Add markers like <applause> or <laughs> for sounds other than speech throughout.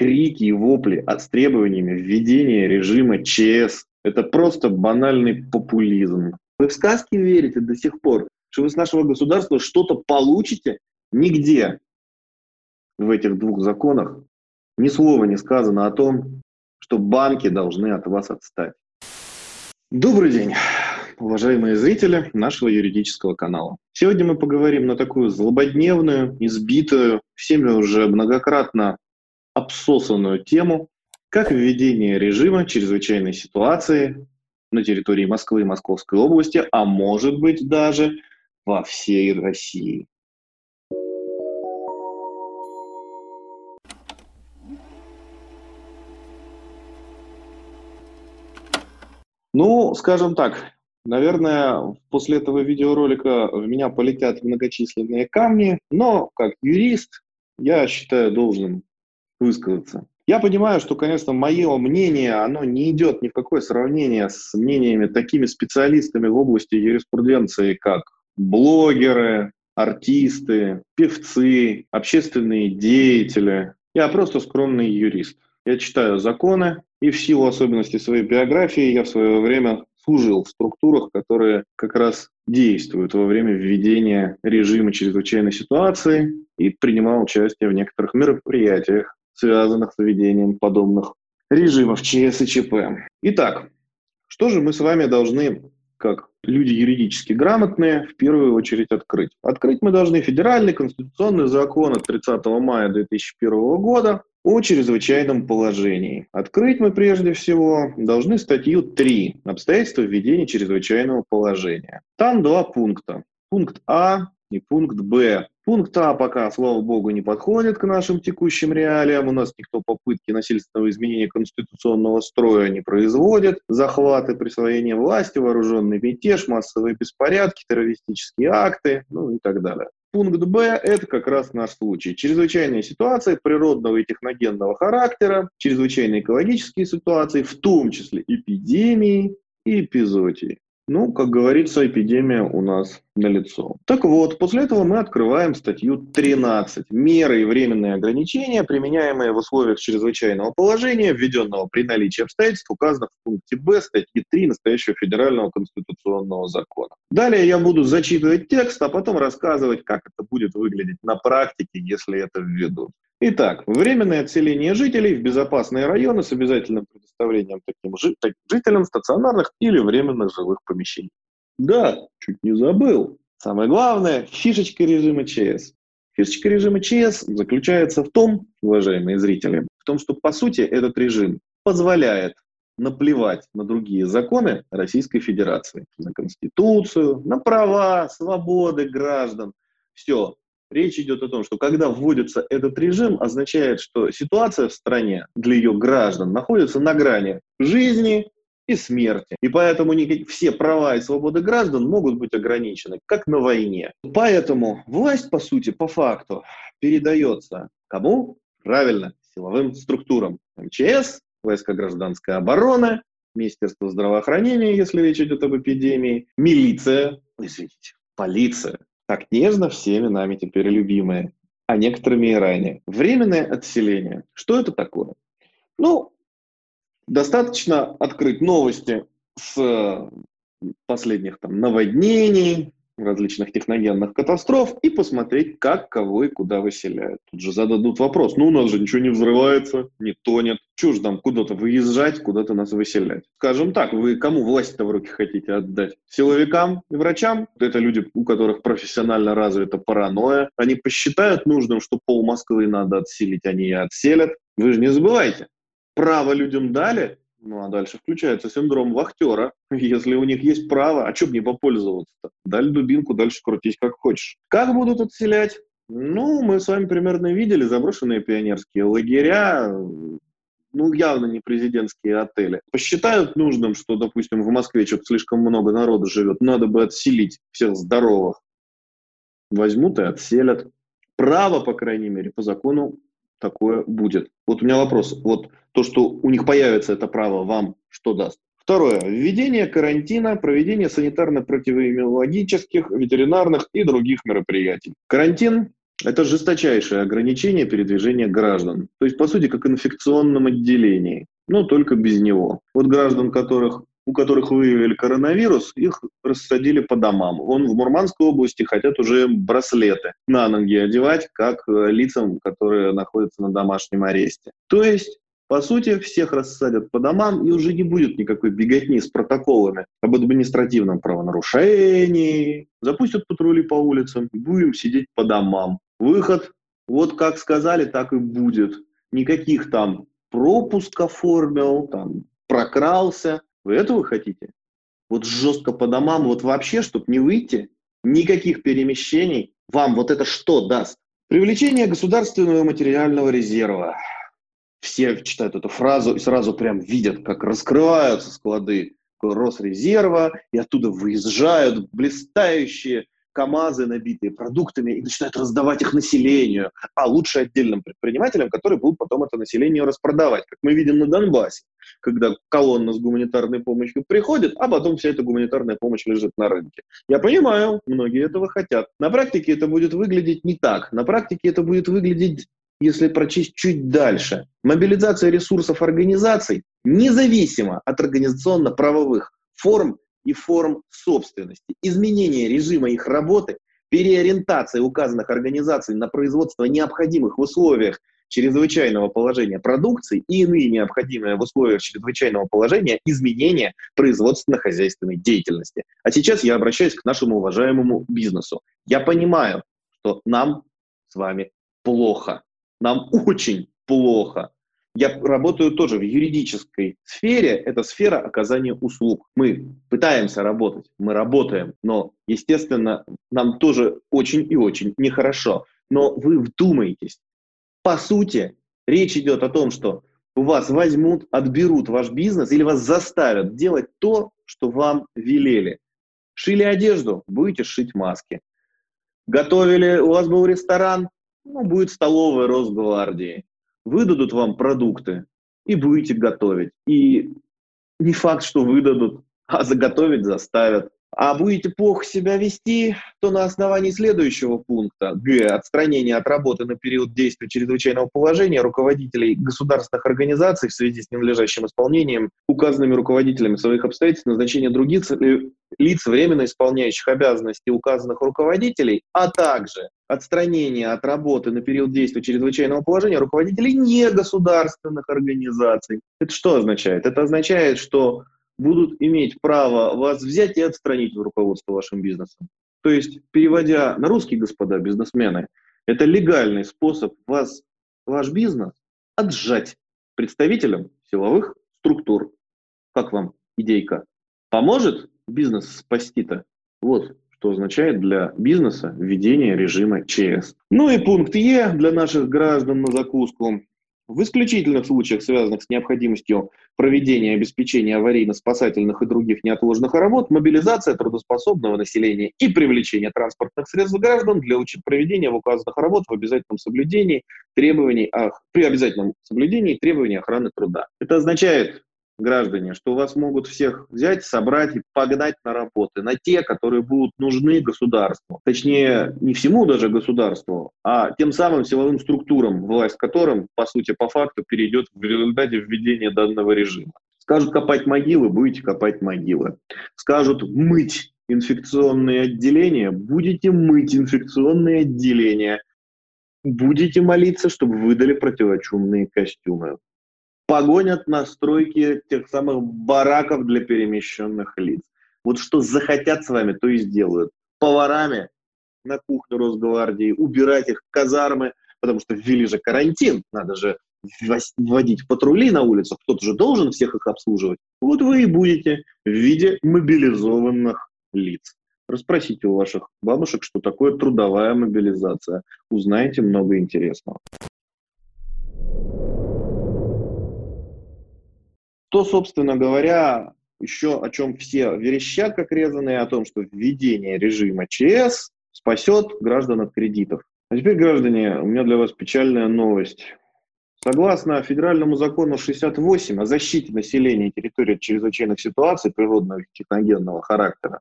крики и вопли с требованиями введения режима ЧС. Это просто банальный популизм. Вы в сказки верите до сих пор, что вы с нашего государства что-то получите? Нигде в этих двух законах ни слова не сказано о том, что банки должны от вас отстать. Добрый день, уважаемые зрители нашего юридического канала. Сегодня мы поговорим на такую злободневную, избитую, всеми уже многократно обсосанную тему, как введение режима чрезвычайной ситуации на территории Москвы и Московской области, а может быть даже во всей России. Ну, скажем так, наверное, после этого видеоролика в меня полетят многочисленные камни, но как юрист я считаю должным высказаться. Я понимаю, что, конечно, мое мнение, оно не идет ни в какое сравнение с мнениями такими специалистами в области юриспруденции, как блогеры, артисты, певцы, общественные деятели. Я просто скромный юрист. Я читаю законы, и в силу особенностей своей биографии я в свое время служил в структурах, которые как раз действуют во время введения режима чрезвычайной ситуации и принимал участие в некоторых мероприятиях, связанных с введением подобных режимов ЧС и ЧП. Итак, что же мы с вами должны, как люди юридически грамотные, в первую очередь открыть? Открыть мы должны федеральный конституционный закон от 30 мая 2001 года о чрезвычайном положении. Открыть мы прежде всего должны статью 3 «Обстоятельства введения чрезвычайного положения». Там два пункта. Пункт А и пункт Б. Пункт А пока, слава богу, не подходит к нашим текущим реалиям. У нас никто попытки насильственного изменения конституционного строя не производит. Захваты, присвоение власти, вооруженный мятеж, массовые беспорядки, террористические акты, ну и так далее. Пункт Б – это как раз наш случай. Чрезвычайные ситуации природного и техногенного характера, чрезвычайные экологические ситуации, в том числе эпидемии и эпизодии. Ну, как говорится, эпидемия у нас налицо. Так вот, после этого мы открываем статью 13. Меры и временные ограничения, применяемые в условиях чрезвычайного положения, введенного при наличии обстоятельств, указанных в пункте Б статьи 3 настоящего федерального конституционного закона. Далее я буду зачитывать текст, а потом рассказывать, как это будет выглядеть на практике, если это введут. Итак, временное отселение жителей в безопасные районы с обязательным предоставлением таким жителям стационарных или временных жилых помещений. Да, чуть не забыл. Самое главное, фишечка режима ЧС. Фишечка режима ЧС заключается в том, уважаемые зрители, в том, что по сути этот режим позволяет наплевать на другие законы Российской Федерации, на Конституцию, на права, свободы граждан. Все, Речь идет о том, что когда вводится этот режим, означает, что ситуация в стране для ее граждан находится на грани жизни и смерти. И поэтому все права и свободы граждан могут быть ограничены, как на войне. Поэтому власть, по сути, по факту, передается кому? Правильно, силовым структурам. МЧС, войска гражданской обороны, Министерство здравоохранения, если речь идет об эпидемии, милиция, извините, полиция, так нежно всеми нами теперь любимые, а некоторыми и ранее. Временное отселение. Что это такое? Ну, достаточно открыть новости с последних там наводнений, различных техногенных катастроф и посмотреть, как, кого и куда выселяют. Тут же зададут вопрос, ну у нас же ничего не взрывается, не тонет, чего же там куда-то выезжать, куда-то нас выселять. Скажем так, вы кому власть-то в руки хотите отдать? Силовикам и врачам? Это люди, у которых профессионально развита паранойя. Они посчитают нужным, что пол Москвы надо отселить, они и отселят. Вы же не забывайте, право людям дали, ну, а дальше включается синдром вахтера. <laughs> Если у них есть право, а бы не попользоваться-то? Дали дубинку, дальше крутись как хочешь. Как будут отселять? Ну, мы с вами примерно видели заброшенные пионерские лагеря, ну, явно не президентские отели. Посчитают нужным, что, допустим, в Москве что-то слишком много народу живет, надо бы отселить всех здоровых. Возьмут и отселят. Право, по крайней мере, по закону такое будет. Вот у меня вопрос. Вот то, что у них появится это право, вам что даст? Второе. Введение карантина, проведение санитарно-противоэпидемиологических, ветеринарных и других мероприятий. Карантин Это жесточайшее ограничение передвижения граждан. То есть, по сути, как инфекционном отделении, но только без него. Вот граждан, которых, у которых выявили коронавирус, их рассадили по домам. Вон в Мурманской области хотят уже браслеты на ноги одевать, как э, лицам, которые находятся на домашнем аресте. То есть по сути, всех рассадят по домам, и уже не будет никакой беготни с протоколами об административном правонарушении. Запустят патрули по улицам, будем сидеть по домам. Выход, вот как сказали, так и будет. Никаких там пропуск оформил, там, прокрался. Вы этого хотите? Вот жестко по домам, вот вообще, чтобы не выйти, никаких перемещений. Вам вот это что даст? Привлечение государственного материального резерва все читают эту фразу и сразу прям видят, как раскрываются склады Росрезерва, и оттуда выезжают блистающие КАМАЗы, набитые продуктами, и начинают раздавать их населению, а лучше отдельным предпринимателям, которые будут потом это население распродавать, как мы видим на Донбассе, когда колонна с гуманитарной помощью приходит, а потом вся эта гуманитарная помощь лежит на рынке. Я понимаю, многие этого хотят. На практике это будет выглядеть не так. На практике это будет выглядеть если прочесть чуть дальше, мобилизация ресурсов организаций независимо от организационно-правовых форм и форм собственности, изменение режима их работы, переориентация указанных организаций на производство необходимых в условиях чрезвычайного положения продукции и иные необходимые в условиях чрезвычайного положения изменения производственно-хозяйственной деятельности. А сейчас я обращаюсь к нашему уважаемому бизнесу. Я понимаю, что нам с вами плохо. Нам очень плохо. Я работаю тоже в юридической сфере, это сфера оказания услуг. Мы пытаемся работать, мы работаем, но, естественно, нам тоже очень и очень нехорошо. Но вы вдумайтесь, по сути, речь идет о том, что у вас возьмут, отберут ваш бизнес или вас заставят делать то, что вам велели. Шили одежду, будете шить маски. Готовили, у вас был ресторан, ну, будет столовая Росгвардии. Выдадут вам продукты и будете готовить. И не факт, что выдадут, а заготовить заставят. А будете плохо себя вести, то на основании следующего пункта Г. Отстранение от работы на период действия чрезвычайного положения руководителей государственных организаций в связи с ненадлежащим исполнением указанными руководителями своих обстоятельств назначение других лиц, временно исполняющих обязанности указанных руководителей, а также отстранение от работы на период действия чрезвычайного положения руководителей негосударственных организаций. Это что означает? Это означает, что будут иметь право вас взять и отстранить в руководство вашим бизнесом. То есть, переводя на русский, господа бизнесмены, это легальный способ вас, ваш бизнес отжать представителям силовых структур. Как вам идейка? Поможет бизнес спасти-то? Вот что означает для бизнеса введение режима ЧС. Ну и пункт Е для наших граждан на закуску. В исключительных случаях, связанных с необходимостью проведения обеспечения аварийно-спасательных и других неотложных работ, мобилизация трудоспособного населения и привлечение транспортных средств граждан для проведения указанных работ в обязательном соблюдении требований, при обязательном соблюдении требований охраны труда. Это означает, граждане, что вас могут всех взять, собрать и погнать на работы, на те, которые будут нужны государству. Точнее, не всему даже государству, а тем самым силовым структурам, власть которым, по сути, по факту, перейдет в результате введения данного режима. Скажут копать могилы, будете копать могилы. Скажут мыть инфекционные отделения, будете мыть инфекционные отделения. Будете молиться, чтобы выдали противочумные костюмы погонят на стройки тех самых бараков для перемещенных лиц. Вот что захотят с вами, то и сделают. Поварами на кухню Росгвардии, убирать их казармы, потому что ввели же карантин, надо же вводить патрули на улицах, кто-то же должен всех их обслуживать. Вот вы и будете в виде мобилизованных лиц. Расспросите у ваших бабушек, что такое трудовая мобилизация. Узнаете много интересного. То, собственно говоря, еще о чем все верещат, как резаные, о том, что введение режима ЧС спасет граждан от кредитов. А теперь, граждане, у меня для вас печальная новость. Согласно федеральному закону 68 о защите населения территории от чрезвычайных ситуаций природного и техногенного характера,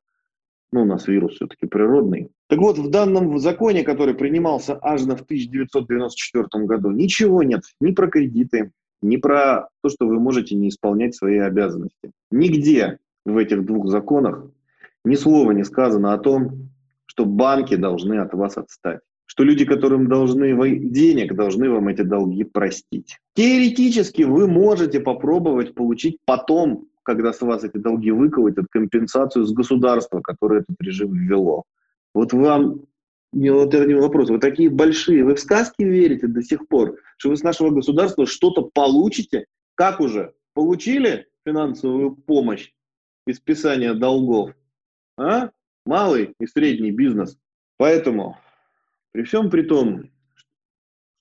Ну, у нас вирус все-таки природный. Так вот, в данном законе, который принимался аж в 1994 году, ничего нет ни про кредиты, ни про то, что вы можете не исполнять свои обязанности. Нигде в этих двух законах ни слова не сказано о том, что банки должны от вас отстать что люди, которым должны вы денег, должны вам эти долги простить. Теоретически вы можете попробовать получить потом, когда с вас эти долги выколотят, компенсацию с государства, которое этот режим ввело. Вот вам не вот это вопрос. Вы такие большие, вы в сказки верите до сих пор, что вы с нашего государства что-то получите? Как уже? Получили финансовую помощь из списания долгов? А? Малый и средний бизнес. Поэтому при всем при том,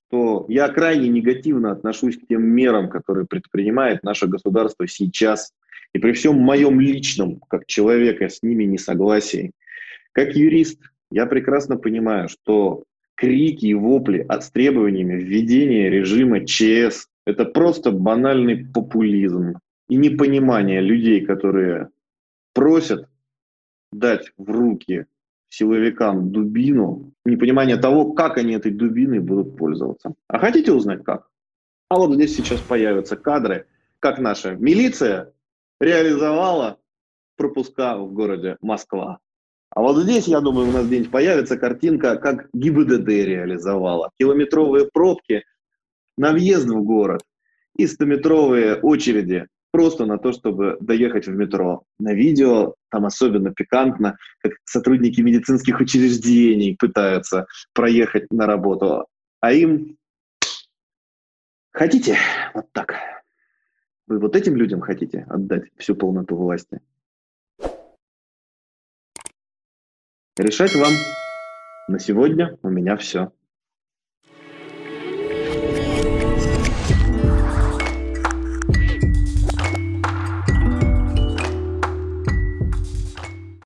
что я крайне негативно отношусь к тем мерам, которые предпринимает наше государство сейчас, и при всем моем личном, как человека, с ними несогласии, как юрист, я прекрасно понимаю, что крики и вопли с требованиями введения режима ЧС – это просто банальный популизм и непонимание людей, которые просят дать в руки силовикам дубину, непонимание того, как они этой дубиной будут пользоваться. А хотите узнать как? А вот здесь сейчас появятся кадры, как наша милиция реализовала пропуска в городе Москва. А вот здесь, я думаю, у нас где-нибудь появится картинка, как ГИБДД реализовала. Километровые пробки на въезд в город и стометровые очереди просто на то, чтобы доехать в метро. На видео там особенно пикантно, как сотрудники медицинских учреждений пытаются проехать на работу, а им хотите вот так. Вы вот этим людям хотите отдать всю полноту власти? Решать вам. На сегодня у меня все.